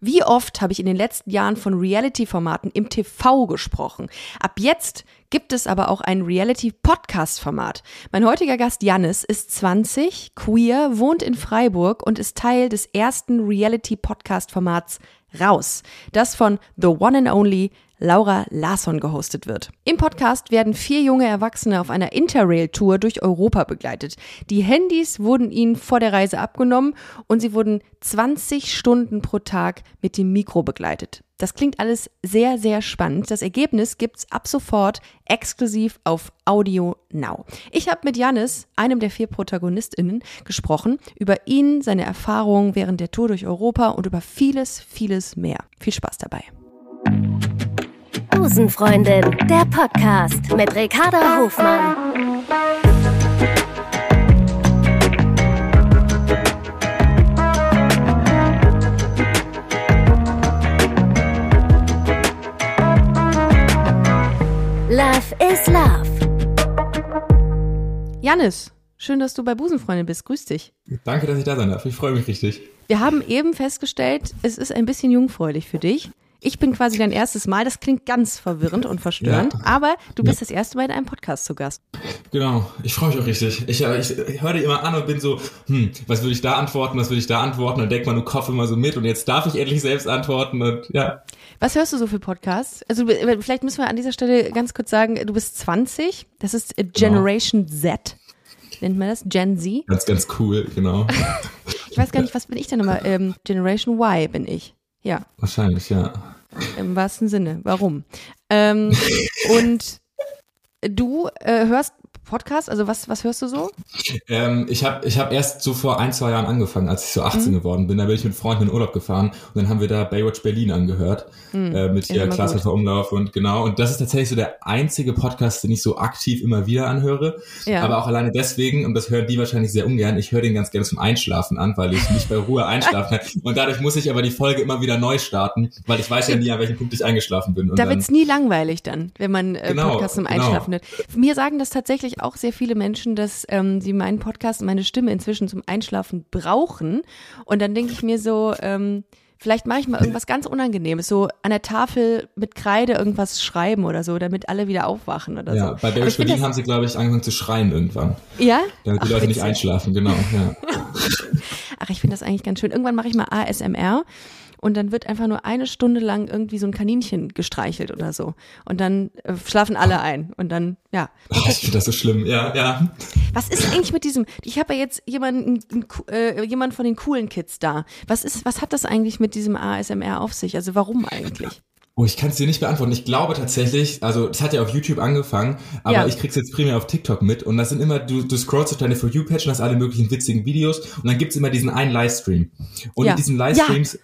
Wie oft habe ich in den letzten Jahren von Reality-Formaten im TV gesprochen? Ab jetzt gibt es aber auch ein Reality-Podcast-Format. Mein heutiger Gast Jannis ist 20, queer, wohnt in Freiburg und ist Teil des ersten Reality-Podcast-Formats Raus, das von The One and Only Laura Larsson gehostet wird. Im Podcast werden vier junge Erwachsene auf einer Interrail-Tour durch Europa begleitet. Die Handys wurden ihnen vor der Reise abgenommen und sie wurden 20 Stunden pro Tag mit dem Mikro begleitet. Das klingt alles sehr, sehr spannend. Das Ergebnis gibt's ab sofort exklusiv auf Audio Now. Ich habe mit Janis, einem der vier ProtagonistInnen, gesprochen über ihn, seine Erfahrungen während der Tour durch Europa und über vieles, vieles mehr. Viel Spaß dabei. Busenfreundin, der Podcast mit Ricarda Hofmann. Love is Love. Janis, schön, dass du bei Busenfreundin bist. Grüß dich. Danke, dass ich da sein darf. Ich freue mich richtig. Wir haben eben festgestellt, es ist ein bisschen jungfräulich für dich. Ich bin quasi dein erstes Mal. Das klingt ganz verwirrend und verstörend. Ja. Aber du bist ja. das erste Mal in einem Podcast zu Gast. Genau. Ich freue mich auch richtig. Ich, ich, ich höre dir immer an und bin so, hm, was würde ich da antworten, was würde ich da antworten? Und denk mal, du kopf immer so mit und jetzt darf ich endlich selbst antworten und ja. Was hörst du so für Podcasts? Also vielleicht müssen wir an dieser Stelle ganz kurz sagen, du bist 20. Das ist Generation genau. Z nennt man das? Gen Z? Ganz, ganz cool, genau. ich weiß gar nicht, was bin ich denn nochmal? Ähm, Generation Y bin ich. Ja. Wahrscheinlich, ja. Im wahrsten Sinne. Warum? Ähm, und du äh, hörst Podcast? Also was, was hörst du so? Ähm, ich habe ich hab erst so vor ein, zwei Jahren angefangen, als ich so 18 mhm. geworden bin. Da bin ich mit Freunden in Urlaub gefahren und dann haben wir da Baywatch Berlin angehört mhm. äh, mit ihr Klasse für Umlauf und genau. Und das ist tatsächlich so der einzige Podcast, den ich so aktiv immer wieder anhöre. Ja. Aber auch alleine deswegen, und das hören die wahrscheinlich sehr ungern, ich höre den ganz gerne zum Einschlafen an, weil ich nicht bei Ruhe einschlafen kann. Und dadurch muss ich aber die Folge immer wieder neu starten, weil ich weiß ja nie, an welchem Punkt ich eingeschlafen bin. Und da wird's nie langweilig dann, wenn man äh, genau, Podcast zum genau. Einschlafen genau. hört. Mir sagen das tatsächlich auch sehr viele Menschen, dass ähm, sie meinen Podcast und meine Stimme inzwischen zum Einschlafen brauchen. Und dann denke ich mir so, ähm, vielleicht mache ich mal irgendwas ganz Unangenehmes, so an der Tafel mit Kreide irgendwas schreiben oder so, damit alle wieder aufwachen oder ja, so. Bei Barry Berlin haben sie, glaube ich, angefangen zu schreien irgendwann. Ja? Damit die Ach, Leute witzig. nicht einschlafen, genau. Ja. Ach, ich finde das eigentlich ganz schön. Irgendwann mache ich mal ASMR und dann wird einfach nur eine Stunde lang irgendwie so ein Kaninchen gestreichelt oder so. Und dann äh, schlafen alle ein. Und dann, ja. Oh, ich finde das so schlimm, ja, ja. Was ist eigentlich mit diesem, ich habe ja jetzt jemanden, äh, jemand von den coolen Kids da. Was ist, was hat das eigentlich mit diesem ASMR auf sich? Also warum eigentlich? Oh, ich kann es dir nicht beantworten. Ich glaube tatsächlich, also es hat ja auf YouTube angefangen, aber ja. ich krieg's jetzt primär auf TikTok mit und das sind immer, du, du scrollst durch deine For You-Page und hast alle möglichen witzigen Videos und dann gibt's immer diesen einen Livestream. Und ja. in diesen Livestreams ja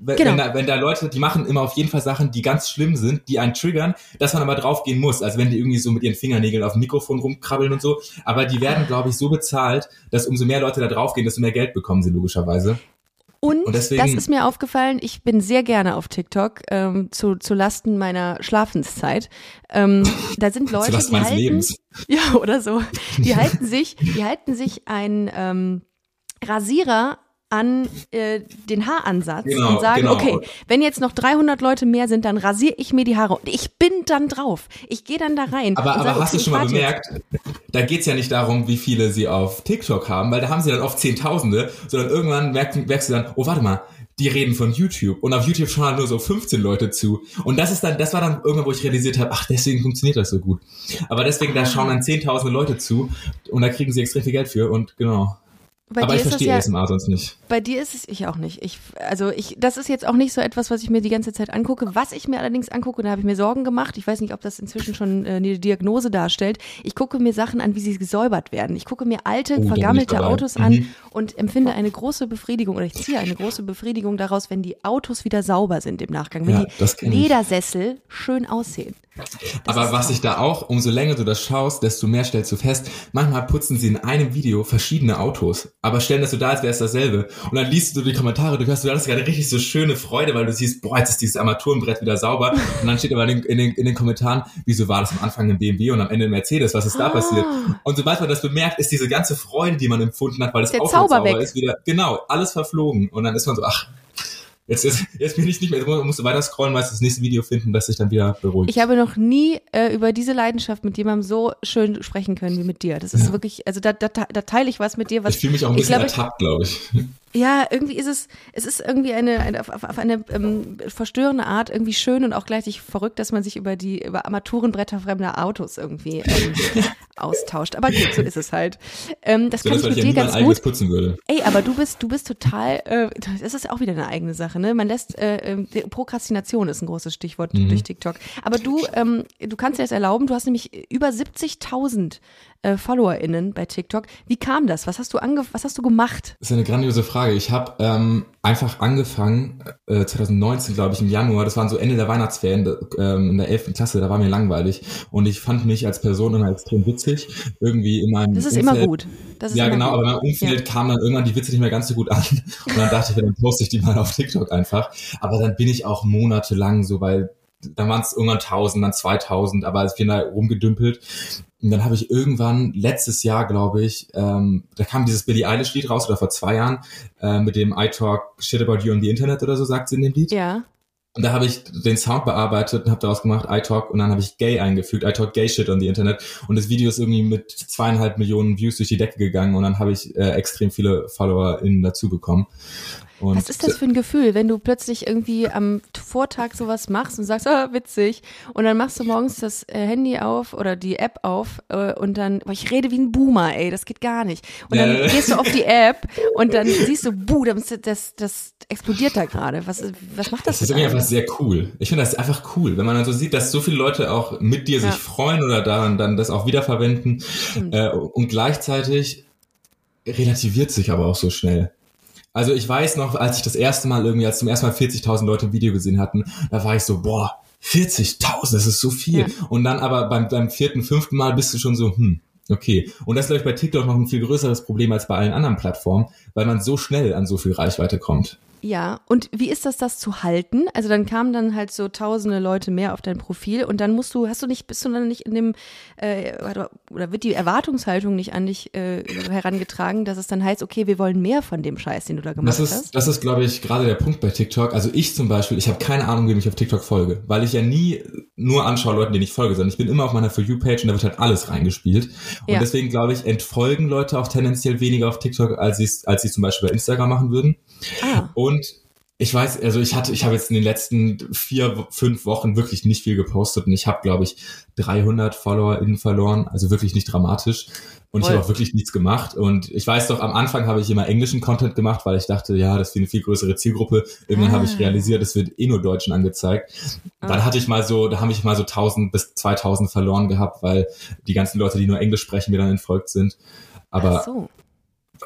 wenn, genau. wenn, da, wenn da Leute, die machen immer auf jeden Fall Sachen, die ganz schlimm sind, die einen triggern, dass man aber draufgehen muss. Also wenn die irgendwie so mit ihren Fingernägeln auf dem Mikrofon rumkrabbeln und so. Aber die werden, glaube ich, so bezahlt, dass umso mehr Leute da draufgehen, desto mehr Geld bekommen sie logischerweise. Und, und deswegen, das ist mir aufgefallen, ich bin sehr gerne auf TikTok ähm, zu, zu Lasten meiner Schlafenszeit. Ähm, da sind Leute, die halten, Lebens. ja oder so, die halten sich, die halten sich ein ähm, Rasierer an äh, den Haaransatz genau, und sagen, genau. okay, wenn jetzt noch 300 Leute mehr sind, dann rasiere ich mir die Haare und ich bin dann drauf. Ich gehe dann da rein. Aber, aber sage, hast okay, du schon mal bemerkt, jetzt. da geht's ja nicht darum, wie viele sie auf TikTok haben, weil da haben sie dann oft Zehntausende, sondern irgendwann merkst, merkst du dann, oh warte mal, die reden von YouTube und auf YouTube schauen nur so 15 Leute zu und das ist dann, das war dann irgendwann, wo ich realisiert habe, ach deswegen funktioniert das so gut. Aber deswegen, da schauen dann Zehntausende Leute zu und da kriegen sie extrem viel Geld für und genau. Bei aber ich verstehe ja, ASMR sonst nicht. Bei dir ist es ich auch nicht. Ich, also ich, das ist jetzt auch nicht so etwas, was ich mir die ganze Zeit angucke. Was ich mir allerdings angucke, da habe ich mir Sorgen gemacht. Ich weiß nicht, ob das inzwischen schon äh, eine Diagnose darstellt. Ich gucke mir Sachen an, wie sie gesäubert werden. Ich gucke mir alte, oh, vergammelte Autos mhm. an und empfinde eine große Befriedigung oder ich ziehe eine große Befriedigung daraus, wenn die Autos wieder sauber sind im Nachgang, wenn ja, die Ledersessel schön aussehen. Aber was ich da auch, umso länger du das schaust, desto mehr stellst du fest, manchmal putzen sie in einem Video verschiedene Autos, aber stellen das so da, als wäre es dasselbe. Und dann liest du die Kommentare, du hörst, du hast gerade richtig so schöne Freude, weil du siehst, boah, jetzt ist dieses Armaturenbrett wieder sauber. Und dann steht aber in den, in den, in den Kommentaren, wieso war das am Anfang ein BMW und am Ende ein Mercedes, was ist da ah. passiert? Und sobald man das bemerkt, ist diese ganze Freude, die man empfunden hat, weil das Auto sauber weg. ist, wieder, genau, alles verflogen. Und dann ist man so, ach, Jetzt, jetzt, jetzt bin ich nicht mehr, musst du weiter scrollen, meist das nächste Video finden, das sich dann wieder beruhigt. Ich habe noch nie äh, über diese Leidenschaft mit jemandem so schön sprechen können wie mit dir. Das ist ja. wirklich, also da, da, da teile ich was mit dir, was ich fühle mich auch ein bisschen glaub, ertappt, glaube ich. Ja, irgendwie ist es, es ist irgendwie eine, eine auf, auf eine ähm, verstörende Art irgendwie schön und auch gleichzeitig verrückt, dass man sich über die, über Armaturenbretter fremder Autos irgendwie ähm, austauscht. Aber gut, so ist es halt. Ähm, das so, kann ich mit ich dir ganz gut. Putzen würde. Ey, aber du bist, du bist total, äh, das ist auch wieder eine eigene Sache, ne? Man lässt, äh, ähm, Prokrastination ist ein großes Stichwort mhm. durch TikTok. Aber du, ähm, du kannst dir das erlauben, du hast nämlich über 70.000 äh, FollowerInnen bei TikTok. Wie kam das? Was hast du ange was hast du gemacht? Das ist eine grandiose Frage. Ich habe ähm, einfach angefangen, äh, 2019, glaube ich, im Januar, das waren so Ende der Weihnachtsferien ähm, in der 11. Klasse, da war mir langweilig. Und ich fand mich als Person immer extrem witzig. Irgendwie in meinem Das ist Umfeld, immer gut. Ist ja, genau, gut. aber mein Umfeld ja. kam dann irgendwann die Witze nicht mehr ganz so gut an. Und dann dachte ich, dann poste ich die mal auf TikTok einfach. Aber dann bin ich auch monatelang so, weil dann waren es irgendwann 1000, dann 2000, aber es bin da rumgedümpelt. Und dann habe ich irgendwann letztes Jahr, glaube ich, ähm, da kam dieses Billie Eilish Lied raus oder vor zwei Jahren äh, mit dem I Talk Shit About You on the Internet oder so sagt sie in dem Lied. Ja. Und da habe ich den Sound bearbeitet und habe daraus gemacht I Talk und dann habe ich Gay eingefügt, I Talk Gay Shit on the Internet und das Video ist irgendwie mit zweieinhalb Millionen Views durch die Decke gegangen und dann habe ich äh, extrem viele FollowerInnen dazu bekommen. Und Was ist das für ein Gefühl, wenn du plötzlich irgendwie am Vortag sowas machst und sagst, ah, witzig, und dann machst du morgens das äh, Handy auf oder die App auf äh, und dann, boah, ich rede wie ein Boomer, ey, das geht gar nicht. Und dann ja. gehst du auf die App und dann siehst du, buh, das, das, explodiert da gerade. Was, was macht das? Das ist irgendwie einfach sehr cool. Ich finde das einfach cool, wenn man dann so sieht, dass so viele Leute auch mit dir ja. sich freuen oder daran dann das auch wiederverwenden. Äh, und gleichzeitig relativiert sich aber auch so schnell. Also ich weiß noch, als ich das erste Mal irgendwie, als zum ersten Mal 40.000 Leute ein Video gesehen hatten, da war ich so, boah, 40.000, das ist so viel. Ja. Und dann aber beim, beim vierten, fünften Mal bist du schon so, hm, okay. Und das ist, glaube ich, bei TikTok noch ein viel größeres Problem als bei allen anderen Plattformen, weil man so schnell an so viel Reichweite kommt. Ja, und wie ist das, das zu halten? Also dann kamen dann halt so tausende Leute mehr auf dein Profil und dann musst du, hast du nicht, bist du dann nicht in dem, äh, oder wird die Erwartungshaltung nicht an dich äh, herangetragen, dass es dann heißt, okay, wir wollen mehr von dem Scheiß, den du da gemacht das ist, hast? Das ist, glaube ich, gerade der Punkt bei TikTok. Also ich zum Beispiel, ich habe keine Ahnung, wem ich auf TikTok folge, weil ich ja nie nur anschaue Leuten, denen ich folge, sondern ich bin immer auf meiner For You-Page und da wird halt alles reingespielt. Und ja. deswegen, glaube ich, entfolgen Leute auch tendenziell weniger auf TikTok, als sie als sie zum Beispiel bei Instagram machen würden. Ah. Und ich weiß, also ich hatte, ich habe jetzt in den letzten vier, fünf Wochen wirklich nicht viel gepostet und ich habe, glaube ich, 300 FollowerInnen verloren, also wirklich nicht dramatisch. Und Voll. ich habe auch wirklich nichts gemacht. Und ich weiß doch, am Anfang habe ich immer englischen Content gemacht, weil ich dachte, ja, das ist eine viel größere Zielgruppe. Irgendwann ah. habe ich ah. realisiert, es wird eh nur Deutschen angezeigt. Ah. Dann hatte ich mal so, da habe ich mal so 1000 bis 2000 verloren gehabt, weil die ganzen Leute, die nur Englisch sprechen, mir dann entfolgt sind. Aber so.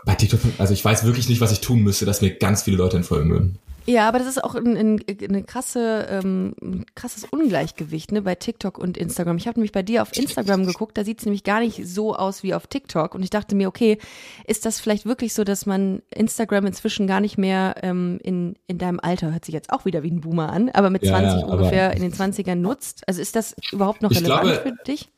Bei TikTok, also ich weiß wirklich nicht, was ich tun müsste, dass mir ganz viele Leute entfolgen würden. Ja, aber das ist auch ein, ein, eine krasse, ähm, ein krasses Ungleichgewicht ne, bei TikTok und Instagram. Ich habe nämlich bei dir auf Instagram geguckt, da sieht es nämlich gar nicht so aus wie auf TikTok. Und ich dachte mir, okay, ist das vielleicht wirklich so, dass man Instagram inzwischen gar nicht mehr ähm, in, in deinem Alter, hört sich jetzt auch wieder wie ein Boomer an, aber mit 20 ja, ungefähr in den 20ern nutzt? Also ist das überhaupt noch relevant glaube, für dich?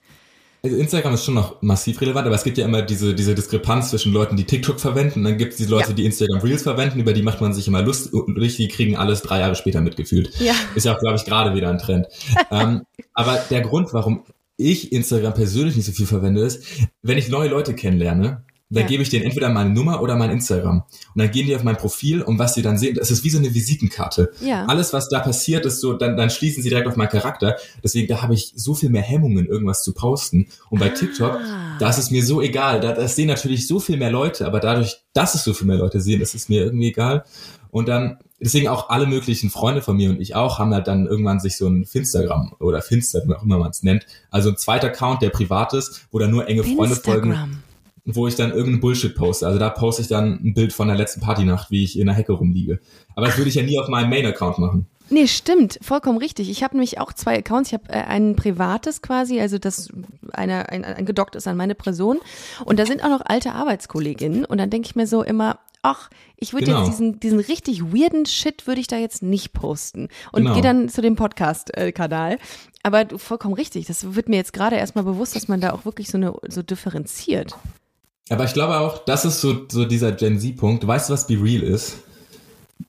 Also Instagram ist schon noch massiv relevant, aber es gibt ja immer diese, diese Diskrepanz zwischen Leuten, die TikTok verwenden und dann gibt es die Leute, ja. die Instagram Reels verwenden, über die macht man sich immer lustig, die kriegen alles drei Jahre später mitgefühlt. Ja. Ist ja auch, glaube ich, gerade wieder ein Trend. ähm, aber der Grund, warum ich Instagram persönlich nicht so viel verwende, ist, wenn ich neue Leute kennenlerne, dann ja. gebe ich denen entweder meine Nummer oder mein Instagram. Und dann gehen die auf mein Profil und was sie dann sehen, das ist wie so eine Visitenkarte. Ja. Alles, was da passiert, ist so, dann, dann schließen sie direkt auf meinen Charakter. Deswegen, da habe ich so viel mehr Hemmungen, irgendwas zu posten. Und bei ah. TikTok, da ist es mir so egal. Da, das sehen natürlich so viel mehr Leute, aber dadurch, dass es so viel mehr Leute sehen, ist es mir irgendwie egal. Und dann, deswegen auch alle möglichen Freunde von mir und ich auch, haben halt dann irgendwann sich so ein Finstagram oder Finster, wie auch immer man es nennt, also ein zweiter Account, der privat ist, wo da nur enge Freunde folgen wo ich dann irgendeinen Bullshit poste. Also da poste ich dann ein Bild von der letzten Partynacht, wie ich in der Hecke rumliege. Aber das würde ich ja nie auf meinem Main-Account machen. Nee, stimmt, vollkommen richtig. Ich habe nämlich auch zwei Accounts. Ich habe äh, ein privates quasi, also das eine, ein, ein gedockt ist an meine Person. Und da sind auch noch alte Arbeitskolleginnen. Und dann denke ich mir so immer, ach, ich würde genau. jetzt diesen, diesen richtig weirden Shit würde ich da jetzt nicht posten. Und genau. gehe dann zu dem Podcast-Kanal. Aber vollkommen richtig. Das wird mir jetzt gerade erstmal bewusst, dass man da auch wirklich so eine so differenziert. Aber ich glaube auch, das ist so, so dieser Gen Z-Punkt. Weißt du, was Be Real ist?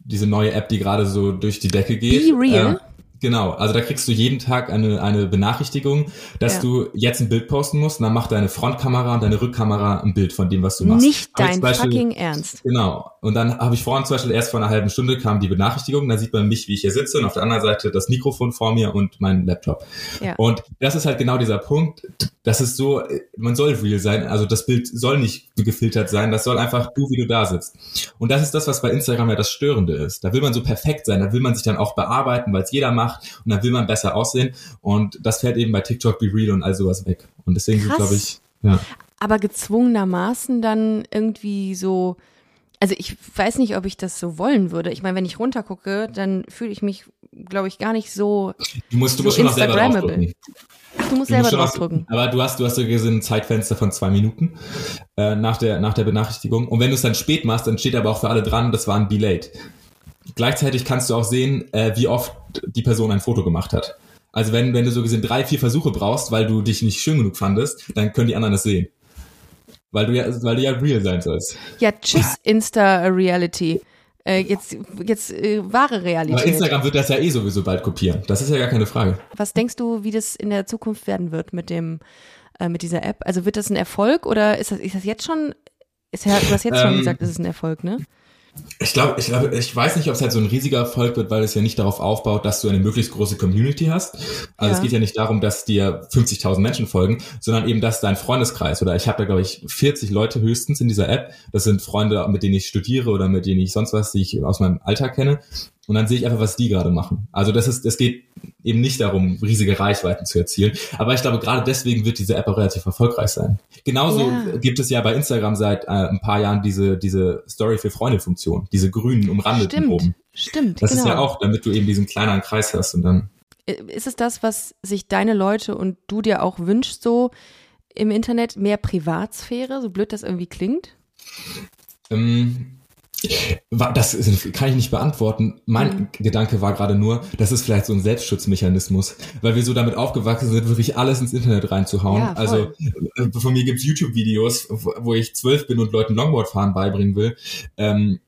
diese neue App, die gerade so durch die Decke geht. Be Real? Ähm, Genau, also da kriegst du jeden Tag eine, eine Benachrichtigung, dass Ja. du jetzt ein Bild posten musst und dann macht deine Frontkamera und deine Rückkamera ein Bild von dem, was du machst. Nicht Hab dein Beispiel- fucking Ernst. Genau. Und dann habe ich vorhin zum Beispiel erst vor einer halben Stunde kam die Benachrichtigung, da sieht man mich, wie ich hier sitze und auf der anderen Seite das Mikrofon vor mir und mein Laptop. Ja. Und das ist halt genau dieser Punkt, das ist so, man soll real sein, also das Bild soll nicht gefiltert sein, das soll einfach du, wie du da sitzt. Und das ist das, was bei Instagram ja das Störende ist. Da will man so perfekt sein, da will man sich dann auch bearbeiten, weil es jeder macht und dann will man besser aussehen und das fällt eben bei TikTok, Be Real und all sowas weg. Und deswegen glaube ich, ja. Aber gezwungenermaßen dann irgendwie so. Also ich weiß nicht, ob ich das so wollen würde. Ich meine, wenn ich runtergucke, dann fühle ich mich, glaube ich, gar nicht so. Du musst, du So musst schon noch selber draufdrücken. Ach, du musst Du selber draufdrücken. Aber du hast, du hast so gesehen ein Zeitfenster von zwei Minuten äh, nach, der, nach der Benachrichtigung. Und wenn du es dann spät machst, dann steht aber auch für alle dran, das war ein Be Late. Gleichzeitig kannst du auch sehen, äh, wie oft die Person ein Foto gemacht hat. Also wenn, wenn du so gesehen drei, vier Versuche brauchst, weil du dich nicht schön genug fandest, dann können die anderen das sehen. Weil du ja, weil du ja real sein sollst. Ja, tschüss, Insta-Reality. Äh, jetzt jetzt äh, wahre Aber Realität. Instagram wird das ja eh sowieso bald kopieren. Das ist ja gar keine Frage. Was denkst du, wie das in der Zukunft werden wird mit dem, äh, mit dieser App? Also wird das ein Erfolg oder ist das, ist das jetzt schon, ist ja, du hast jetzt schon Ähm, gesagt, es ist ein Erfolg, ne? Ich glaube, ich glaube, ich weiß nicht, ob es halt so ein riesiger Erfolg wird, weil es ja nicht darauf aufbaut, dass du eine möglichst große Community hast. Also Ja. es geht ja nicht darum, dass dir 50.000 Menschen folgen, sondern eben, dass dein Freundeskreis oder ich habe da glaube ich 40 Leute höchstens in dieser App. Das sind Freunde, mit denen ich studiere oder mit denen ich sonst was, die ich aus meinem Alltag kenne. Und dann sehe ich einfach, was die gerade machen. Also das ist, es geht eben nicht darum, riesige Reichweiten zu erzielen. Aber ich glaube, gerade deswegen wird diese App auch relativ erfolgreich sein. Genauso Ja. gibt es ja bei Instagram seit äh, ein paar Jahren diese, diese Story für Freunde-Funktion, diese grünen umrandeten Stimmt, oben. stimmt, Das genau. ist ja auch, damit du eben diesen kleineren Kreis hast und dann. Ist es das, was sich deine Leute und du dir auch wünschst, so im Internet, mehr Privatsphäre, so blöd das irgendwie klingt? Ähm, das kann ich nicht beantworten. Mein Mhm. Gedanke war gerade nur, das ist vielleicht so ein Selbstschutzmechanismus, weil wir so damit aufgewachsen sind, wirklich alles ins Internet reinzuhauen. Ja, also äh, von mir gibt's YouTube-Videos, wo wo ich zwölf bin und Leuten Longboardfahren beibringen will. Ähm,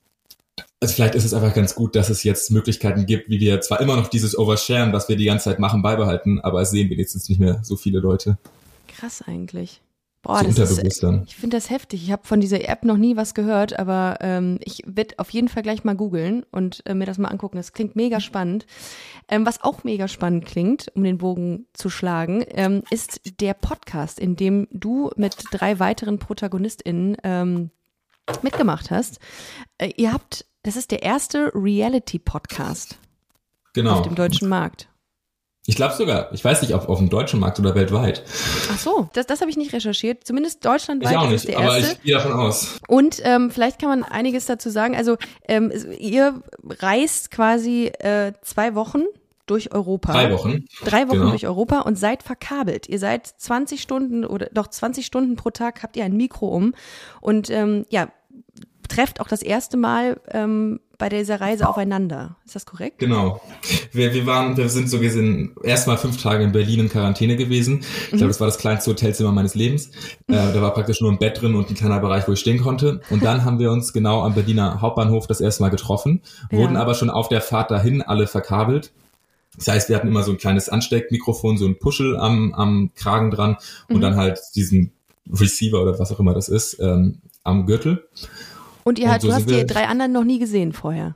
also vielleicht ist es einfach ganz gut, dass es jetzt Möglichkeiten gibt, wie wir zwar immer noch dieses Oversharen, was wir die ganze Zeit machen, beibehalten, aber es sehen wenigstens nicht mehr so viele Leute. Krass eigentlich. Boah, das ist, ich finde das heftig. Ich habe von dieser App noch nie was gehört, aber ähm, ich werde auf jeden Fall gleich mal googeln und äh, mir das mal angucken. Das klingt mega spannend. Ähm, was auch mega spannend klingt, um den Bogen zu schlagen, ähm, ist der Podcast, in dem du mit drei weiteren ProtagonistInnen ähm, mitgemacht hast. Äh, ihr habt, das ist der erste Reality-Podcast Genau. auf dem deutschen Markt. Ich glaube sogar, ich weiß nicht, ob auf dem deutschen Markt oder weltweit. Ach so, das, das habe ich nicht recherchiert. Zumindest deutschlandweit Ich auch ist nicht, es der aber erste. ich gehe davon aus. Und ähm, vielleicht kann man einiges dazu sagen. Also ähm, ihr reist quasi äh, zwei Wochen durch Europa. Drei Wochen. Drei Wochen Genau. durch Europa und seid verkabelt. Ihr seid 20 Stunden oder doch 20 Stunden pro Tag habt ihr ein Mikro um und ähm, ja, trefft auch das erste Mal ähm, bei dieser Reise aufeinander. Ist das korrekt? Genau. Wir, wir waren, wir sind so gesehen erstmal fünf Tage in Berlin in Quarantäne gewesen. Ich Mhm. glaube, das war das kleinste Hotelzimmer meines Lebens. Äh, da war praktisch nur ein Bett drin und ein kleiner Bereich, wo ich stehen konnte. Und dann haben wir uns genau am Berliner Hauptbahnhof das erste Mal getroffen, Ja. wurden aber schon auf der Fahrt dahin alle verkabelt. Das heißt, wir hatten immer so ein kleines Ansteckmikrofon, so ein Puschel am, am Kragen dran und Mhm. dann halt diesen Receiver oder was auch immer das ist, ähm, am Gürtel. Und ihr Und halt, so du hast die drei anderen noch nie gesehen vorher.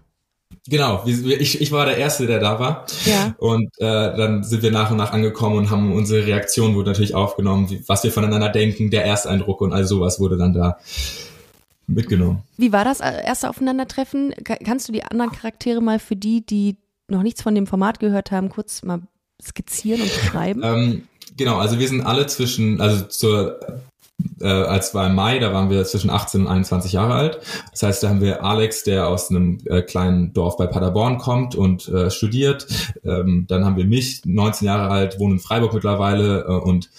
Genau, ich, ich war der Erste, der da war. Ja. Und äh, dann sind wir nach und nach angekommen und haben unsere Reaktion wurde natürlich aufgenommen, wie, was wir voneinander denken, der Ersteindruck und all sowas wurde dann da mitgenommen. Wie war das äh, erste Aufeinandertreffen? Ka- Kannst du die anderen Charaktere mal für die, die noch nichts von dem Format gehört haben, kurz mal skizzieren und beschreiben? Ähm, genau, also wir sind alle zwischen, also zur, äh, als war im Mai, da waren wir zwischen 18 und 21 Jahre alt. Das heißt, da haben wir Alex, der aus einem äh, kleinen Dorf bei Paderborn kommt und äh, studiert. Ähm, dann haben wir mich, 19 Jahre alt, wohne in Freiburg mittlerweile äh, und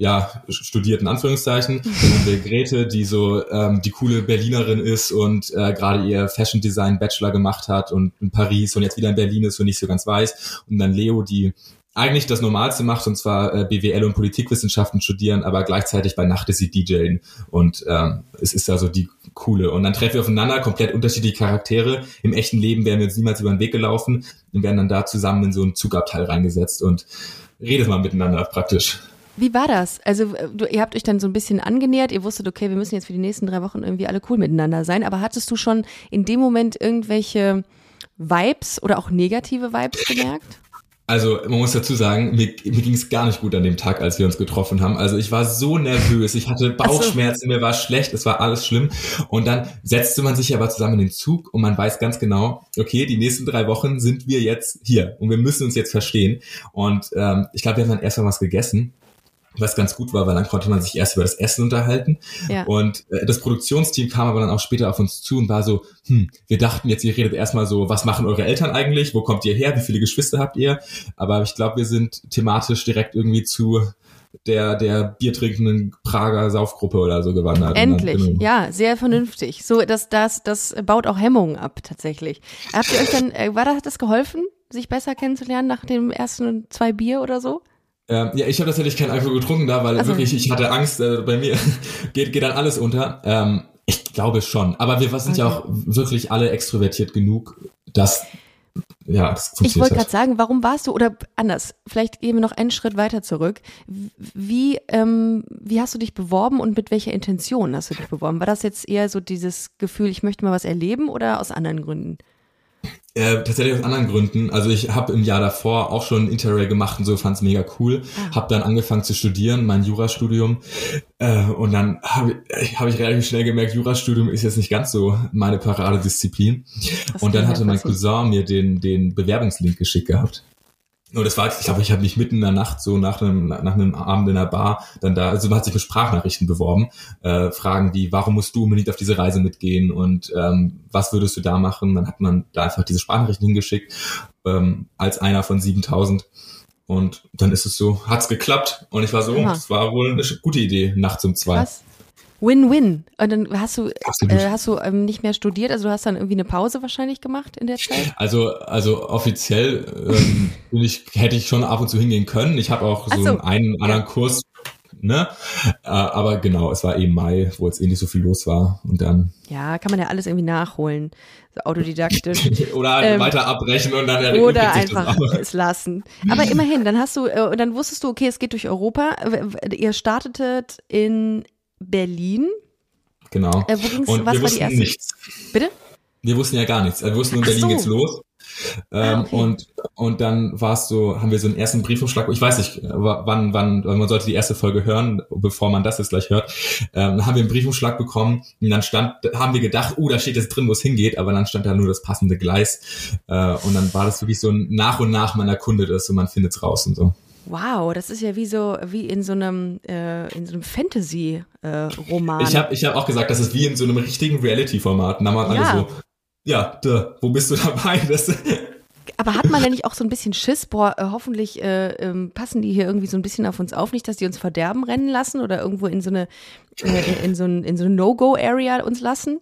ja, studiert in Anführungszeichen. Dann haben wir Grete, die so ähm, die coole Berlinerin ist und äh, gerade ihr Fashion Design Bachelor gemacht hat und in Paris und jetzt wieder in Berlin ist und nicht so ganz weiß. Und dann Leo, die eigentlich das Normalste macht, und zwar äh, BWL und Politikwissenschaften studieren, aber gleichzeitig bei Nacht ist sie DJing und ähm, es ist also die coole. Und dann treffen wir aufeinander, komplett unterschiedliche Charaktere. Im echten Leben wären wir uns niemals über den Weg gelaufen und werden dann da zusammen in so ein Zugabteil reingesetzt und redet mal miteinander praktisch. Wie war das? Also äh, du, ihr habt euch dann so ein bisschen angenähert, ihr wusstet, okay, wir müssen jetzt für die nächsten drei Wochen irgendwie alle cool miteinander sein, aber hattest du schon in dem Moment irgendwelche Vibes oder auch negative Vibes gemerkt? Also man muss dazu sagen, mir, mir ging es gar nicht gut an dem Tag, als wir uns getroffen haben. Also ich war so nervös, ich hatte Bauchschmerzen, so. mir war schlecht, es war alles schlimm. Und dann setzte man sich aber zusammen in den Zug und man weiß ganz genau, okay, die nächsten drei Wochen sind wir jetzt hier und wir müssen uns jetzt verstehen. Und ähm, ich glaube, wir haben dann erst mal was gegessen was ganz gut war, weil dann konnte man sich erst über das Essen unterhalten. Ja. Und äh, das Produktionsteam kam aber dann auch später auf uns zu und war so, hm, wir dachten jetzt, ihr redet erstmal so, was machen eure Eltern eigentlich? Wo kommt ihr her? Wie viele Geschwister habt ihr? Aber ich glaube, wir sind thematisch direkt irgendwie zu der, der biertrinkenden Prager Saufgruppe oder so gewandert. Endlich, dann, ja, sehr vernünftig. So, das, das, das baut auch Hemmungen ab, tatsächlich. Habt ihr euch dann, äh, war das, hat das geholfen, sich besser kennenzulernen nach dem ersten zwei Bier oder so? Ähm, ja, ich habe tatsächlich keinen Alkohol getrunken da, weil also. wirklich, ich hatte Angst, äh, bei mir geht, geht dann alles unter. Ähm, ich glaube schon. Aber wir sind okay. ja auch wirklich alle extrovertiert genug, dass ja, das Ich wollte gerade sagen, warum warst du, oder anders, vielleicht gehen wir noch einen Schritt weiter zurück. Wie, ähm, wie hast du dich beworben und mit welcher Intention hast du dich beworben? War das jetzt eher so dieses Gefühl, ich möchte mal was erleben oder aus anderen Gründen? Äh, tatsächlich aus anderen Gründen. Also ich habe im Jahr davor auch schon Interrail gemacht und so fand es mega cool. Ah. Habe dann angefangen zu studieren, mein Jurastudium. Äh, und dann habe ich, hab ich relativ schnell gemerkt, Jurastudium ist jetzt nicht ganz so meine Paradedisziplin. und dann hatte mein Cousin mir den, den Bewerbungslink geschickt gehabt. Und das war, ich glaube, ich habe mich mitten in der Nacht so nach einem, nach einem Abend in der Bar dann da, also man hat sich mit Sprachnachrichten beworben, äh, Fragen wie, warum musst du unbedingt auf diese Reise mitgehen und ähm, was würdest du da machen? Dann hat man da einfach diese Sprachnachrichten hingeschickt ähm, als einer von 7000 und dann ist es so, hat's geklappt und ich war so, das war wohl eine gute Idee, nachts um zwei. Krass. Win-win. Und dann hast du, äh, hast du ähm, nicht mehr studiert, also du hast dann irgendwie eine Pause wahrscheinlich gemacht in der Zeit? Also, also offiziell ähm, ich, hätte ich schon ab und zu hingehen können. Ich habe auch so, so, einen anderen. Kurs, ne? Äh, aber genau, es war eben Mai, wo jetzt eh nicht so viel los war. Und dann. Ja, kann man ja alles irgendwie nachholen. So autodidaktisch. oder ähm, weiter abbrechen und dann Oder einfach es lassen. Aber immerhin, dann hast du, äh, dann wusstest du, okay, es geht durch Europa. Ihr startetet in Berlin. Genau. Äh, wo ging's, und was wir war die erste? Nichts. Bitte? Wir wussten ja gar nichts. Also wir wussten, in Berlin so. geht's los. Ähm, ah, okay. und, und dann war es so, haben wir so einen ersten Briefumschlag, ich weiß nicht, wann, wann, man sollte die erste Folge hören, bevor man das jetzt gleich hört, ähm, haben wir einen Briefumschlag bekommen und dann stand, haben wir gedacht, oh, da steht jetzt drin, wo es hingeht, aber dann stand da nur das passende Gleis äh, und dann war das wirklich so ein nach und nach man erkundet ist und man findet es raus und so. Wow, das ist ja wie so wie in so einem äh, in so einem Fantasy äh, Roman. Ich habe ich hab auch gesagt, das ist wie in so einem richtigen Reality Format. Da waren ja. alle so, ja, da, wo bist du dabei? Das aber hat man denn nicht auch so ein bisschen Schiss? Boah, äh, hoffentlich äh, ähm, passen die hier irgendwie so ein bisschen auf uns auf, nicht, dass die uns verderben rennen lassen oder irgendwo in so eine äh, in so ein, in so eine No-Go-Area uns lassen?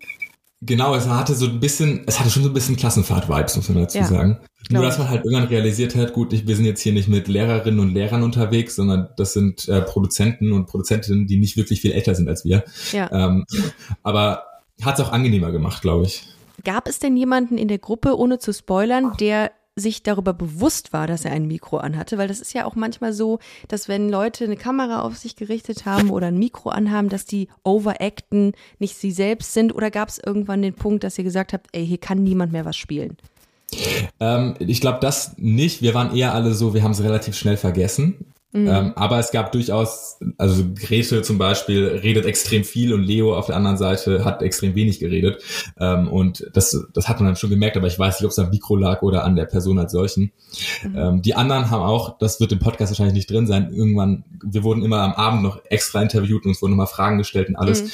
Genau, es hatte so ein bisschen, es hatte schon so ein bisschen Klassenfahrt-Vibes, muss man dazu ja, sagen. Nur, dass man halt irgendwann realisiert hat, gut, ich, wir sind jetzt hier nicht mit Lehrerinnen und Lehrern unterwegs, sondern das sind äh, Produzenten und Produzentinnen, die nicht wirklich viel älter sind als wir. Ja. Ähm, aber hat es auch angenehmer gemacht, glaube ich. Gab es denn jemanden in der Gruppe, ohne zu spoilern, der sich darüber bewusst war, dass er ein Mikro anhatte, weil das ist ja auch manchmal so, dass wenn Leute eine Kamera auf sich gerichtet haben oder ein Mikro anhaben, dass die overacten, nicht sie selbst sind oder gab es irgendwann den Punkt, dass ihr gesagt habt, ey, hier kann niemand mehr was spielen? Ähm, ich glaube das nicht. Wir waren eher alle so, wir haben es relativ schnell vergessen. Mhm. Ähm, aber es gab durchaus, also Grete zum Beispiel redet extrem viel und Leo auf der anderen Seite hat extrem wenig geredet. Ähm, und das, das hat man dann schon gemerkt, aber ich weiß nicht, ob es am Mikro lag oder an der Person als solchen. Mhm. Ähm, die anderen haben auch, das wird im Podcast wahrscheinlich nicht drin sein, irgendwann, wir wurden immer am Abend noch extra interviewt und uns wurden nochmal Fragen gestellt und alles. Mhm.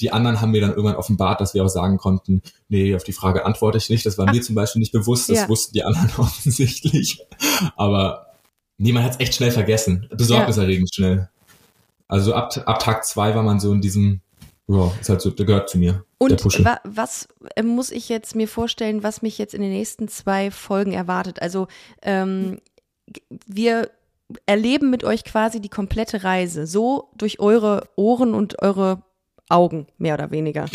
Die anderen haben mir dann irgendwann offenbart, dass wir auch sagen konnten, nee, auf die Frage antworte ich nicht. Das war Ach. mir zum Beispiel nicht bewusst, das ja. wussten die anderen offensichtlich. Aber Nee, man hat es echt schnell vergessen. Besorgniserregend ja. schnell. Also ab, ab Tag zwei war man so in diesem, ja, ist halt so, der gehört zu mir. Und wa was äh, muss ich jetzt mir vorstellen, was mich jetzt in den nächsten zwei Folgen erwartet? Also ähm, wir erleben mit euch quasi die komplette Reise, so durch eure Ohren und eure Augen, mehr oder weniger.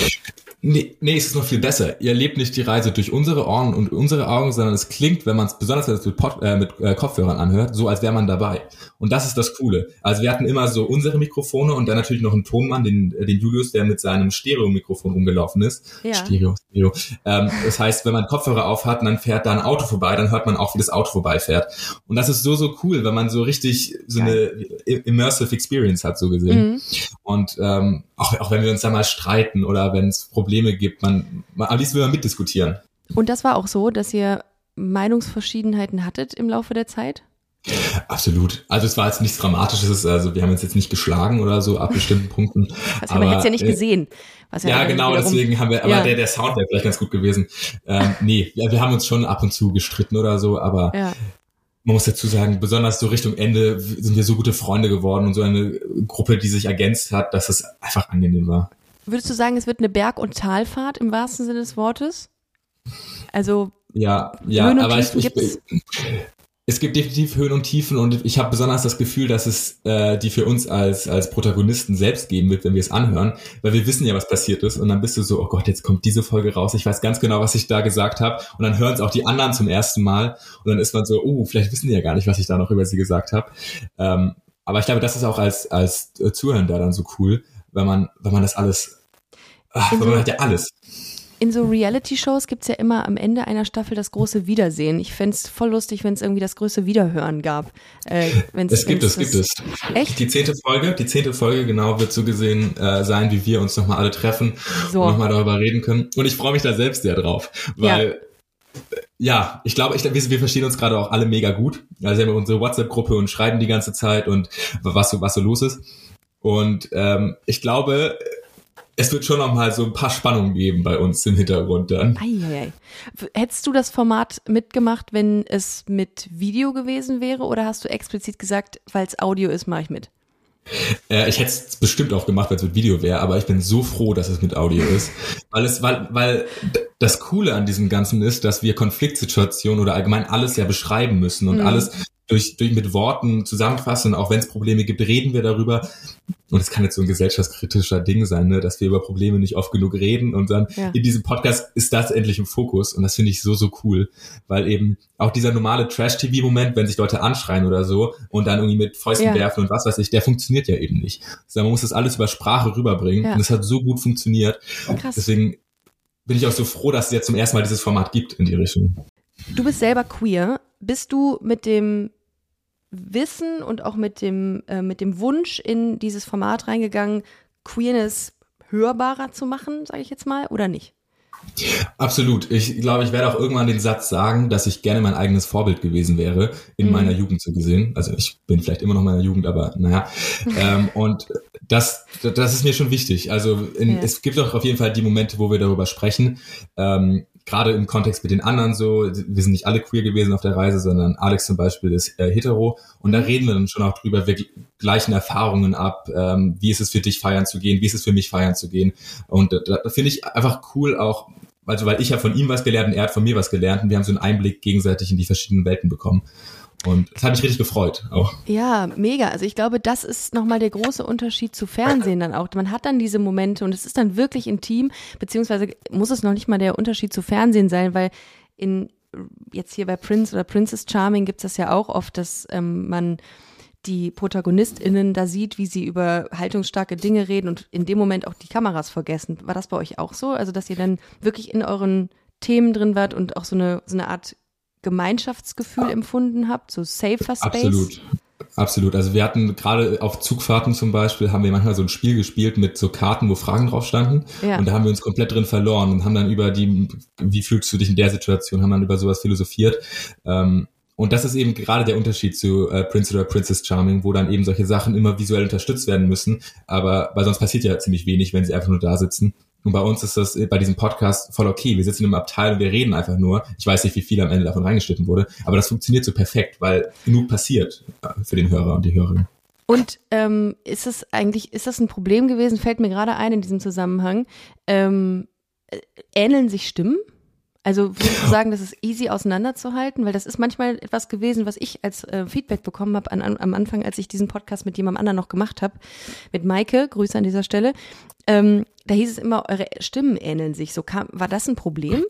Nee, nee, es ist noch viel besser. Ihr erlebt nicht die Reise durch unsere Ohren und unsere Augen, sondern es klingt, wenn man es besonders wenn mit, Pod, äh, mit äh, Kopfhörern anhört, so als wäre man dabei. Und das ist das Coole. Also wir hatten immer so unsere Mikrofone und dann natürlich noch einen Tonmann, den, den Julius, der mit seinem Stereo-Mikrofon rumgelaufen ist. Ja. Stereo, Stereo. Ähm, das heißt, wenn man Kopfhörer auf hat und dann fährt da ein Auto vorbei, dann hört man auch, wie das Auto vorbeifährt. Und das ist so, so cool, wenn man so richtig so eine immersive Experience hat, so gesehen. Mhm. Und ähm, auch, auch wenn wir uns da mal streiten oder wenn es Probleme gibt, man, man am liebsten will man mitdiskutieren. Und das war auch so, dass ihr Meinungsverschiedenheiten hattet im Laufe der Zeit? Absolut. Also es war jetzt nichts Dramatisches, also wir haben uns jetzt nicht geschlagen oder so ab bestimmten Punkten. Also man hätte es ja nicht äh, gesehen. Ja, genau, deswegen haben wir, aber Ja. der, der Sound wäre vielleicht ganz gut gewesen. Ähm, nee, ja, wir haben uns schon ab und zu gestritten oder so, aber Ja. Man muss dazu sagen, besonders so Richtung Ende sind wir so gute Freunde geworden und so eine Gruppe, die sich ergänzt hat, dass es einfach angenehm war. Würdest du sagen, es wird eine Berg- und Talfahrt im wahrsten Sinne des Wortes? Also, Ja, ja, aber ich, ich? Es gibt definitiv Höhen und Tiefen und ich habe besonders das Gefühl, dass es äh, die für uns als als Protagonisten selbst geben wird, wenn wir es anhören, weil wir wissen ja, was passiert ist und dann bist du so, oh Gott, jetzt kommt diese Folge raus, ich weiß ganz genau, was ich da gesagt habe und dann hören es auch die anderen zum ersten Mal und dann ist man so, oh, vielleicht wissen die ja gar nicht, was ich da noch über sie gesagt habe. Ähm, aber ich glaube, das ist auch als als Zuhörender dann so cool, wenn man wenn man das alles, ach, In weil so- man hat ja alles. In so Reality-Shows gibt's ja immer am Ende einer Staffel das große Wiedersehen. Ich fänd's voll lustig, wenn es irgendwie das größte Wiederhören gab. Äh, wenn's, Es gibt wenn's es, gibt es. Echt? Die zehnte Folge, die zehnte Folge genau wird so gesehen äh, sein, wie wir uns nochmal alle treffen So. und nochmal darüber reden können. Und ich freue mich da selbst sehr drauf, weil äh, ja, ich glaube, ich, wir, wir verstehen uns gerade auch alle mega gut. Also wir haben unsere WhatsApp-Gruppe und schreiben die ganze Zeit und was so, was so los ist. Und ähm, ich glaube, es wird schon nochmal so ein paar Spannungen geben bei uns im Hintergrund dann. Eieiei. Hättest du das Format mitgemacht, wenn es mit Video gewesen wäre? Oder hast du explizit gesagt, weil es Audio ist, mache ich mit? Äh, ich hätte es bestimmt auch gemacht, wenn es mit Video wäre, aber ich bin so froh, dass es mit Audio ist. Weil es, weil, weil das Coole an diesem Ganzen ist, dass wir Konfliktsituationen oder allgemein alles ja beschreiben müssen und Mhm. alles durch, durch mit Worten zusammenfassen. Auch wenn es Probleme gibt, reden wir darüber. Und es kann jetzt so ein gesellschaftskritischer Ding sein, ne, dass wir über Probleme nicht oft genug reden. Und dann Ja. in diesem Podcast ist das endlich im Fokus. Und das finde ich so, so cool. Weil eben auch dieser normale Trash-TV-Moment, wenn sich Leute anschreien oder so und dann irgendwie mit Fäusten Ja. werfen und was weiß ich, der funktioniert ja eben nicht. Sondern man muss das alles über Sprache rüberbringen. Ja. Und das hat so gut funktioniert. Krass. Deswegen bin ich auch so froh, dass es jetzt zum ersten Mal dieses Format gibt in die Richtung. Du bist selber queer. Bist du mit dem Wissen und auch mit dem, äh, mit dem Wunsch in dieses Format reingegangen, Queerness hörbarer zu machen, sage ich jetzt mal, oder nicht? Absolut. Ich glaube, ich werde auch irgendwann den Satz sagen, dass ich gerne mein eigenes Vorbild gewesen wäre, in Mhm. meiner Jugend so gesehen. Also ich bin vielleicht immer noch in meiner Jugend, aber naja. ähm, und das, das ist mir schon wichtig. Also in, Ja. es gibt auch auf jeden Fall die Momente, wo wir darüber sprechen. Ähm, Gerade im Kontext mit den anderen so, wir sind nicht alle queer gewesen auf der Reise, sondern Alex zum Beispiel ist äh, hetero. Und da reden wir dann schon auch drüber, wir gleichen Erfahrungen ab. Ähm, wie ist es für dich feiern zu gehen? Wie ist es für mich feiern zu gehen? Und da, da finde ich einfach cool auch, also weil ich habe von ihm was gelernt und er hat von mir was gelernt und wir haben so einen Einblick gegenseitig in die verschiedenen Welten bekommen. Und das hat mich richtig gefreut auch. Ja, mega. Also ich glaube, das ist nochmal der große Unterschied zu Fernsehen dann auch. Man hat dann diese Momente und es ist dann wirklich intim, beziehungsweise muss es noch nicht mal der Unterschied zu Fernsehen sein, weil in jetzt hier bei Prince oder Princess Charming gibt es das ja auch oft, dass ähm, man die ProtagonistInnen da sieht, wie sie über haltungsstarke Dinge reden und in dem Moment auch die Kameras vergessen. War das bei euch auch so? Also, dass ihr dann wirklich in euren Themen drin wart und auch so eine, so eine Art Gemeinschaftsgefühl empfunden habt, so safer Space? Absolut. Absolut. Also wir hatten gerade auf Zugfahrten zum Beispiel, haben wir manchmal so ein Spiel gespielt mit so Karten, wo Fragen drauf standen. Ja. Und da haben wir uns komplett drin verloren und haben dann über die, wie fühlst du dich in der Situation, haben dann über sowas philosophiert. Ähm, und das ist eben gerade der Unterschied zu äh, Prince oder Princess Charming, wo dann eben solche Sachen immer visuell unterstützt werden müssen. Aber weil sonst passiert ja ziemlich wenig, wenn sie einfach nur da sitzen. Und bei uns ist das äh, bei diesem Podcast voll okay. Wir sitzen im Abteil und wir reden einfach nur. Ich weiß nicht, wie viel am Ende davon reingeschnitten wurde, aber das funktioniert so perfekt, weil genug passiert äh, für den Hörer und die Hörerin. Und ähm, ist es eigentlich, ist das ein Problem gewesen? Fällt mir gerade ein in diesem Zusammenhang. Ähm, äh, ähneln sich Stimmen? Also würdest du sagen, das ist easy auseinanderzuhalten? Weil das ist manchmal etwas gewesen, was ich als äh, Feedback bekommen habe an, an, am Anfang, als ich diesen Podcast mit jemandem anderen noch gemacht habe, mit Maike, Grüße an dieser Stelle. Ähm, da hieß es immer, eure Stimmen ähneln sich. So kam, war das ein Problem?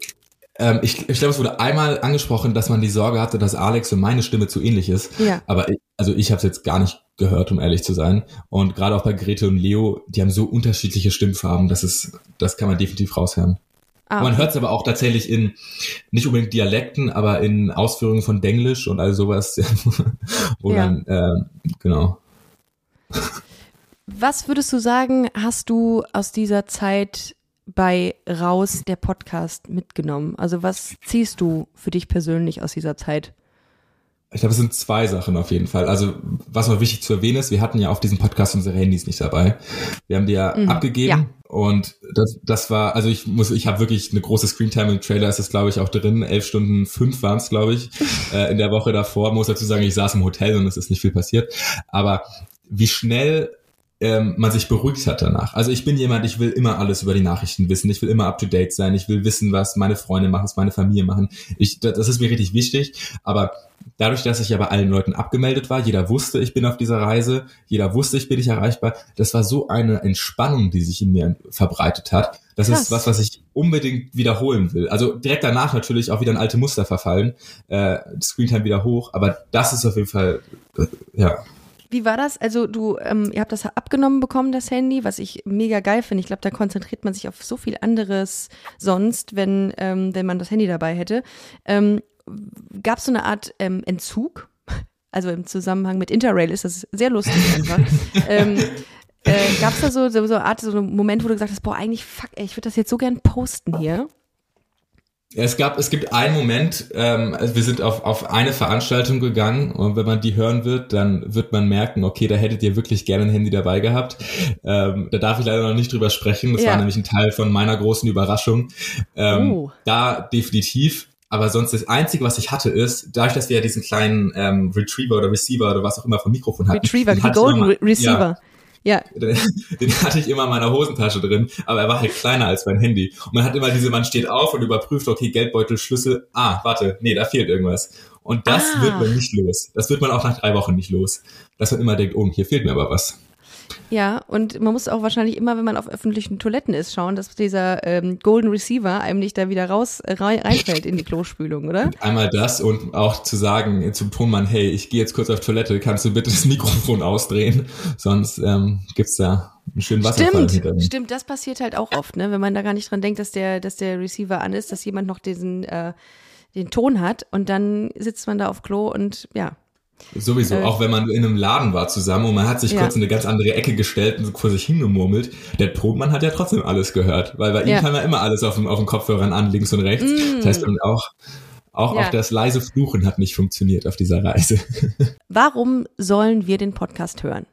Ähm, ich ich glaube, es wurde einmal angesprochen, dass man die Sorge hatte, dass Alex und meine Stimme zu ähnlich ist. Ja. Aber ich, also ich habe es jetzt gar nicht gehört, um ehrlich zu sein. Und gerade auch bei Grete und Leo, die haben so unterschiedliche Stimmfarben, das ist, das kann man definitiv raushören. Ah, Man hört es aber auch tatsächlich in nicht unbedingt Dialekten, aber in Ausführungen von Denglisch und all sowas, wo Ja. dann ähm, genau. Was würdest du sagen, hast du aus dieser Zeit bei Raus der Podcast mitgenommen? Also was ziehst du für dich persönlich aus dieser Zeit? Ich glaube, es sind zwei Sachen auf jeden Fall. Also, was noch wichtig zu erwähnen ist, wir hatten ja auf diesem Podcast unsere Handys nicht dabei. Wir haben die ja Mhm, abgegeben ja. Und das, das war, also ich muss, ich habe wirklich eine große Screentime im Trailer, ist es glaube ich auch drin. Elf Stunden fünf waren es, glaube ich, äh, in der Woche davor. Muss dazu sagen, ich saß im Hotel und es ist nicht viel passiert. Aber wie schnell ähm, man sich beruhigt hat danach. Also ich bin jemand, ich will immer alles über die Nachrichten wissen. Ich will immer up to date sein. Ich will wissen, was meine Freunde machen, was meine Familie machen. Ich, das, das ist mir richtig wichtig. Aber dadurch, dass ich ja bei allen Leuten abgemeldet war, jeder wusste, ich bin auf dieser Reise, jeder wusste, ich bin nicht erreichbar. Das war so eine Entspannung, die sich in mir verbreitet hat. Das Krass. ist was, was ich unbedingt wiederholen will. Also direkt danach natürlich auch wieder in alte Muster verfallen. Äh, Screentime wieder hoch. Aber das ist auf jeden Fall, äh, ja, Wie war das? Also du, ähm, ihr habt das abgenommen bekommen, das Handy, was ich mega geil finde. Ich glaube, da konzentriert man sich auf so viel anderes sonst, wenn, ähm, wenn man das Handy dabei hätte. Ähm, Gab es so eine Art ähm, Entzug? Also im Zusammenhang mit Interrail ist das sehr lustig einfach. ähm, äh, Gab es da so, so, so eine Art, so einen Moment, wo du gesagt hast, boah, eigentlich, fuck, ey, ich würde das jetzt so gern posten hier? Ja, Es gab, es gibt einen Moment, ähm, also wir sind auf, auf eine Veranstaltung gegangen und wenn man die hören wird, dann wird man merken, okay, da hättet ihr wirklich gerne ein Handy dabei gehabt. Ähm, da darf ich leider noch nicht drüber sprechen. Das Ja. war nämlich ein Teil von meiner großen Überraschung. Ähm, Oh. Da definitiv. Aber sonst das Einzige, was ich hatte, ist, dadurch, dass wir ja diesen kleinen ähm, Retriever oder Receiver oder was auch immer vom Mikrofon hatten. Retriever, die Golden immer- Re Receiver. Ja. den, den hatte ich immer in meiner Hosentasche drin, aber er war halt kleiner als mein Handy. Und man hat immer diese, man steht auf und überprüft, okay, Geldbeutel, Schlüssel, ah, warte, nee, da fehlt irgendwas. Und das Ah. wird man nicht los. Das wird man auch nach drei Wochen nicht los. Dass man immer denkt, oh, hier fehlt mir aber was. Ja, und man muss auch wahrscheinlich immer, wenn man auf öffentlichen Toiletten ist, schauen, dass dieser ähm, Golden Receiver einem nicht da wieder raus rein, reinfällt in die Klospülung, oder? Einmal das und auch zu sagen zum Tonmann, hey, ich gehe jetzt kurz auf Toilette, kannst du bitte das Mikrofon ausdrehen? Sonst ähm, gibt's da einen schönen Wasserfall Stimmt, stimmt, das passiert halt auch oft, ne? Wenn man da gar nicht dran denkt, dass der, dass der Receiver an ist, dass jemand noch diesen, äh, den Ton hat und dann sitzt man da auf Klo und ja. Sowieso, Äh, auch wenn man in einem Laden war zusammen und man hat sich Ja. kurz in eine ganz andere Ecke gestellt und vor sich hingemurmelt. Der Tonmann hat ja trotzdem alles gehört, weil bei Ja. ihm kann man immer alles auf dem, auf dem Kopfhörern an, links und rechts. Das heißt, auch, auch, Mm. Ja. auch das leise Fluchen hat nicht funktioniert auf dieser Reise. Warum sollen wir den Podcast hören?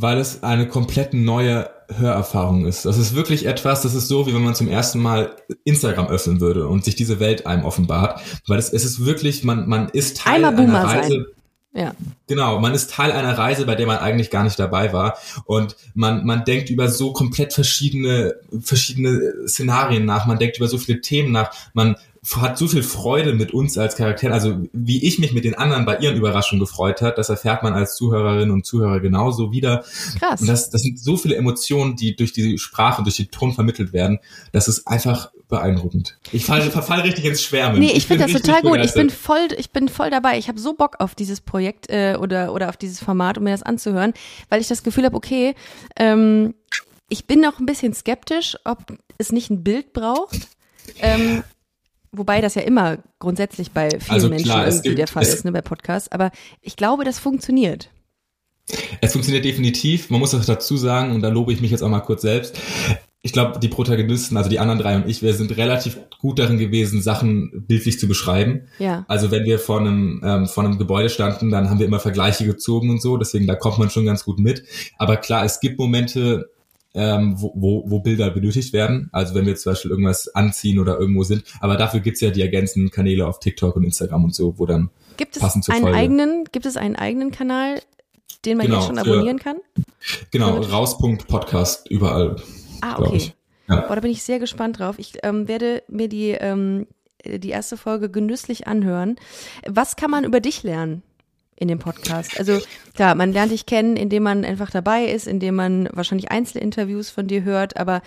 Weil es eine komplett neue Hörerfahrung ist. Das ist wirklich etwas, das ist so, wie wenn man zum ersten Mal Instagram öffnen würde und sich diese Welt einem offenbart. Weil es, es ist wirklich, man, man ist Teil Einmal einer Reise. sein. Ja. Genau, man ist Teil einer Reise, bei der man eigentlich gar nicht dabei war. Und man, man denkt über so komplett verschiedene, verschiedene Szenarien nach. Man denkt über so viele Themen nach. Man hat so viel Freude mit uns als Charakteren. Also wie ich mich mit den anderen bei ihren Überraschungen gefreut hat, das erfährt man als Zuhörerin und Zuhörer genauso wieder. Krass. Und das, das sind so viele Emotionen, die durch die Sprache, durch den Ton vermittelt werden. Das ist einfach beeindruckend. Ich fall, verfall richtig ins Schwärmen. Nee, ich finde bin das total gut. Ich bin voll, ich bin voll dabei. Ich habe so Bock auf dieses Projekt äh, oder oder auf dieses Format, um mir das anzuhören, weil ich das Gefühl habe, okay, ähm, ich bin noch ein bisschen skeptisch, ob es nicht ein Bild braucht. Ähm, wobei das ja immer grundsätzlich bei vielen Also Menschen klar, irgendwie gibt- der Fall ist, ne, bei Podcasts. Aber ich glaube, das funktioniert. Es funktioniert definitiv. Man muss auch dazu sagen, und da lobe ich mich jetzt auch mal kurz selbst. Ich glaube, die Protagonisten, also die anderen drei und ich, wir sind relativ gut darin gewesen, Sachen bildlich zu beschreiben. Ja. Also wenn wir vor einem, ähm, vor einem Gebäude standen, dann haben wir immer Vergleiche gezogen und so. Deswegen, da kommt man schon ganz gut mit. Aber klar, es gibt Momente, ähm, wo, wo, wo Bilder benötigt werden. Also wenn wir zum Beispiel irgendwas anziehen oder irgendwo sind. Aber dafür gibt's ja die ergänzenden Kanäle auf TikTok und Instagram und so, wo dann Gibt es Passend zur einen Folge. eigenen, gibt es einen eigenen Kanal, den man Genau, jetzt schon für- abonnieren kann? Genau. Raus.podcast überall. Ah, okay. Ja. Boah, da bin ich sehr gespannt drauf. Ich ähm, werde mir die, ähm, die erste Folge genüsslich anhören. Was kann man über dich lernen? In dem Podcast. Also klar, man lernt dich kennen, indem man einfach dabei ist, indem man wahrscheinlich Einzelinterviews von dir hört, aber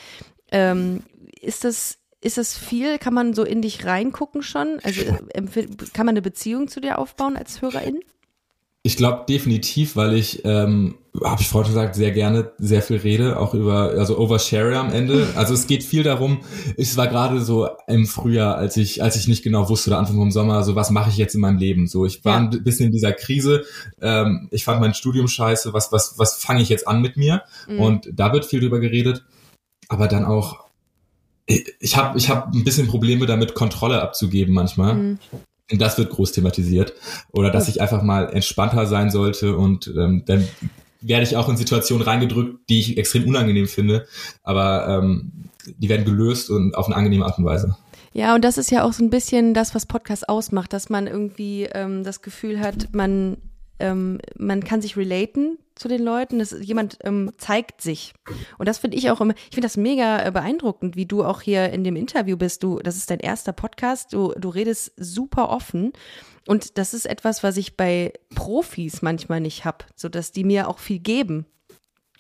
ähm, ist das ist das viel? Kann man so in dich reingucken schon? Also kann man eine Beziehung zu dir aufbauen als Hörerin? Ich glaube definitiv, weil ich, ähm, habe ich vorhin gesagt, sehr gerne sehr viel rede, auch über, also Overshare am Ende. Also es geht viel darum, es war gerade so im Frühjahr, als ich, als ich nicht genau wusste, oder Anfang vom Sommer, so was mache ich jetzt in meinem Leben? So, ich war ja. ein bisschen in dieser Krise, ähm, ich fand mein Studium scheiße, was, was, was fange ich jetzt an mit mir? Mhm. Und da wird viel drüber geredet, aber dann auch, ich habe ich hab ein bisschen Probleme damit, Kontrolle abzugeben manchmal. Mhm. Das wird groß thematisiert. Oder dass ich einfach mal entspannter sein sollte und ähm, dann werde ich auch in Situationen reingedrückt, die ich extrem unangenehm finde, aber ähm, die werden gelöst und auf eine angenehme Art und Weise. Ja, und das ist ja auch so ein bisschen das, was Podcast ausmacht, dass man irgendwie ähm, das Gefühl hat, man ähm, man kann sich relaten zu den Leuten, dass jemand ähm, zeigt sich. Und das finde ich auch immer, ich finde das mega äh, beeindruckend, wie du auch hier in dem Interview bist. Du, das ist dein erster Podcast, du, du redest super offen. Und das ist etwas, was ich bei Profis manchmal nicht habe, sodass die mir auch viel geben.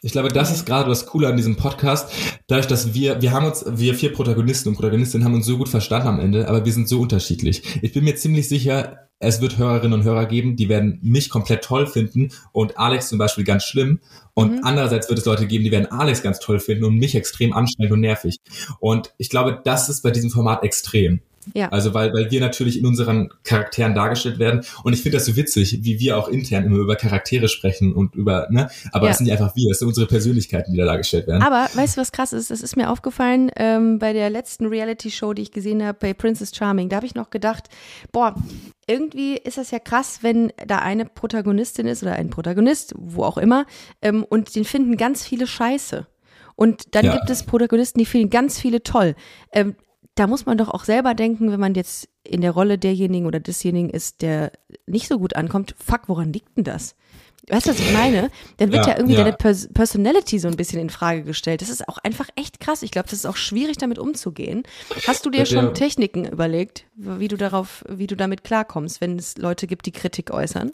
Ich glaube, das ist gerade das Coole an diesem Podcast. Dadurch, dass wir, wir haben uns, wir vier Protagonisten und Protagonistinnen haben uns so gut verstanden am Ende, aber wir sind so unterschiedlich. Ich bin mir ziemlich sicher, es wird Hörerinnen und Hörer geben, die werden mich komplett toll finden und Alex zum Beispiel ganz schlimm. Und mhm. andererseits wird es Leute geben, die werden Alex ganz toll finden und mich extrem anstrengend und nervig. Und ich glaube, das ist bei diesem Format extrem. Ja. Also weil, weil wir natürlich in unseren Charakteren dargestellt werden. Und ich finde das so witzig, wie wir auch intern immer über Charaktere sprechen und über, ne? Aber ja. das sind ja einfach wir, das sind unsere Persönlichkeiten, die da dargestellt werden. Aber weißt du, was krass ist? Das ist mir aufgefallen ähm, bei der letzten Reality-Show, die ich gesehen habe, bei Princess Charming. Da habe ich noch gedacht, boah, irgendwie ist das ja krass, wenn da eine Protagonistin ist oder ein Protagonist, wo auch immer, ähm, und den finden ganz viele scheiße. Und dann ja. gibt es Protagonisten, die finden ganz viele toll. Ähm, da muss man doch auch selber denken, wenn man jetzt in der Rolle derjenigen oder desjenigen ist, der nicht so gut ankommt, fuck, woran liegt denn das? Weißt du, was ich meine? Dann wird ja, ja irgendwie ja. deine Pers Personality so ein bisschen in Frage gestellt. Das ist auch einfach echt krass. Ich glaube, das ist auch schwierig, damit umzugehen. Hast du dir schon ja. Techniken überlegt, wie du darauf, wie du damit klarkommst, wenn es Leute gibt, die Kritik äußern?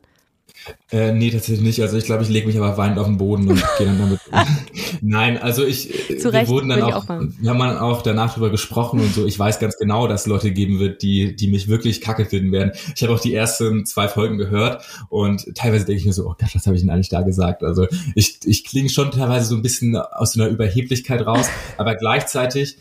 Äh, nee, tatsächlich nicht. Also ich glaube, ich lege mich aber weinend auf den Boden und gehe dann damit. Nein, also ich, Zu wir Recht, wurden dann auch, auch wir haben dann auch danach drüber gesprochen und so. Ich weiß ganz genau, dass es Leute geben wird, die, die mich wirklich kacke finden werden. Ich habe auch die ersten zwei Folgen gehört und teilweise denke ich mir so, oh Gott, was habe ich denn eigentlich da gesagt? Also ich, ich klinge schon teilweise so ein bisschen aus so einer Überheblichkeit raus, aber gleichzeitig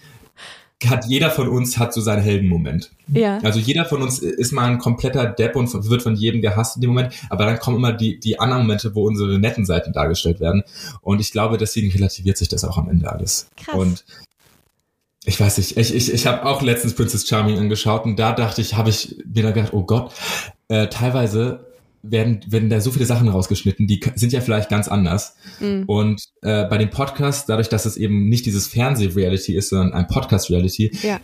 hat jeder von uns hat so seinen Heldenmoment. Ja. Also jeder von uns ist mal ein kompletter Depp und wird von jedem gehasst in dem Moment, aber dann kommen immer die, die anderen Momente, wo unsere netten Seiten dargestellt werden. Und ich glaube, deswegen relativiert sich das auch am Ende alles. Krass. Und ich weiß nicht, ich, ich, ich habe auch letztens Princess Charming angeschaut und da dachte ich, habe ich mir dann gedacht, oh Gott, äh, teilweise werden, werden da so viele Sachen rausgeschnitten, die sind ja vielleicht ganz anders. Mhm. Und äh, bei dem Podcast, dadurch, dass es eben nicht dieses Fernseh-Reality ist, sondern ein Podcast-Reality, ja.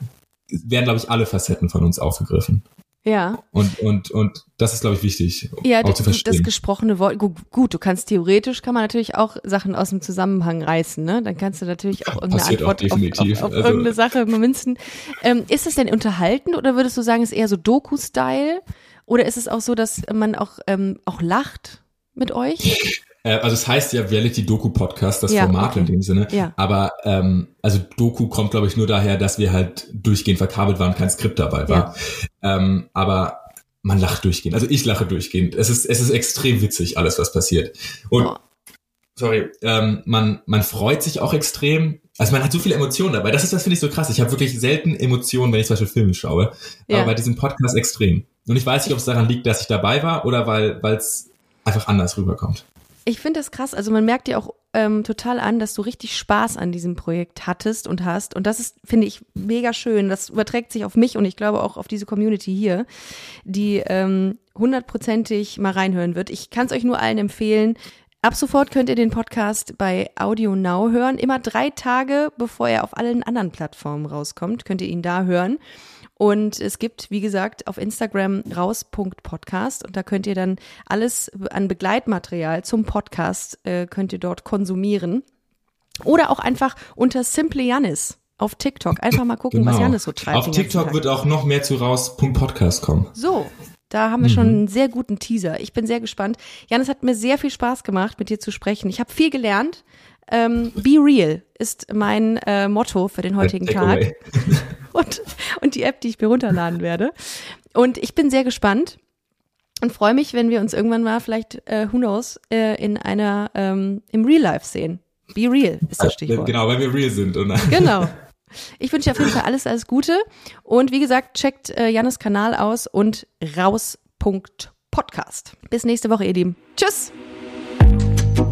werden, glaube ich, alle Facetten von uns aufgegriffen. Ja. Und, und, und das ist, glaube ich, wichtig, ja, auch zu verstehen. Das gesprochene Wort, gut, du kannst theoretisch, kann man natürlich auch Sachen aus dem Zusammenhang reißen, ne? Dann kannst du natürlich auch irgendeine Passiert Antwort auf, auf, auf also, irgendeine Sache münzen. Ähm, ist es denn unterhaltend oder würdest du sagen, es ist eher so Doku-Style? Oder ist es auch so, dass man auch, ähm, auch lacht mit euch? Äh, also es heißt ja Reality-Doku-Podcast, das ja, Format okay. in dem Sinne. Ja. Aber ähm, also Doku kommt, glaube ich, nur daher, dass wir halt durchgehend verkabelt waren, kein Skript dabei war. Ja. Ähm, aber man lacht durchgehend. Also ich lache durchgehend. Es ist, es ist extrem witzig, alles, was passiert. Und oh. sorry, ähm, man, man freut sich auch extrem. Also man hat so viele Emotionen dabei. Das ist, das finde ich so krass. Ich habe wirklich selten Emotionen, wenn ich zum Beispiel Filme schaue. Ja. Aber bei diesem Podcast extrem. Und ich weiß nicht, ob es daran liegt, dass ich dabei war oder weil es einfach anders rüberkommt. Ich finde das krass. Also man merkt dir auch ähm, total an, dass du richtig Spaß an diesem Projekt hattest und hast. Und das ist, finde ich, mega schön. Das überträgt sich auf mich und ich glaube auch auf diese Community hier, die ähm, hundertprozentig mal reinhören wird. Ich kann es euch nur allen empfehlen. Ab sofort könnt ihr den Podcast bei Audio Now hören. Immer drei Tage, bevor er auf allen anderen Plattformen rauskommt, könnt ihr ihn da hören. Und es gibt, wie gesagt, auf Instagram raus.podcast und da könnt ihr dann alles an Begleitmaterial zum Podcast äh, könnt ihr dort konsumieren. Oder auch einfach unter Simple Janis auf TikTok. Einfach mal gucken, genau. was Janis so treibt. Auf TikTok wird auch noch mehr zu raus. Podcast kommen. So, da haben wir mhm. schon einen sehr guten Teaser. Ich bin sehr gespannt. Janis hat mir sehr viel Spaß gemacht, mit dir zu sprechen. Ich habe viel gelernt. Ähm, be real ist mein äh, Motto für den heutigen Tag. und, und die App, die ich mir runterladen werde. Und ich bin sehr gespannt und freue mich, wenn wir uns irgendwann mal vielleicht, äh, who knows, äh, in einer, ähm, im Real Life sehen. Be real ist das Stichwort. Genau, weil wir real sind. Und genau. Ich wünsche dir auf jeden Fall alles, alles Gute. Und wie gesagt, checkt äh, Jannes Kanal aus und raus.podcast. Bis nächste Woche, ihr Lieben. Tschüss.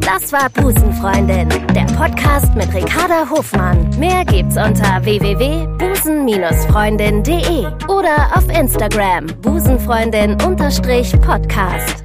Das war Busenfreundin, der Podcast mit Ricarda Hofmann. Mehr gibt's unter www.busen-freundin.de oder auf Instagram busenfreundin-podcast.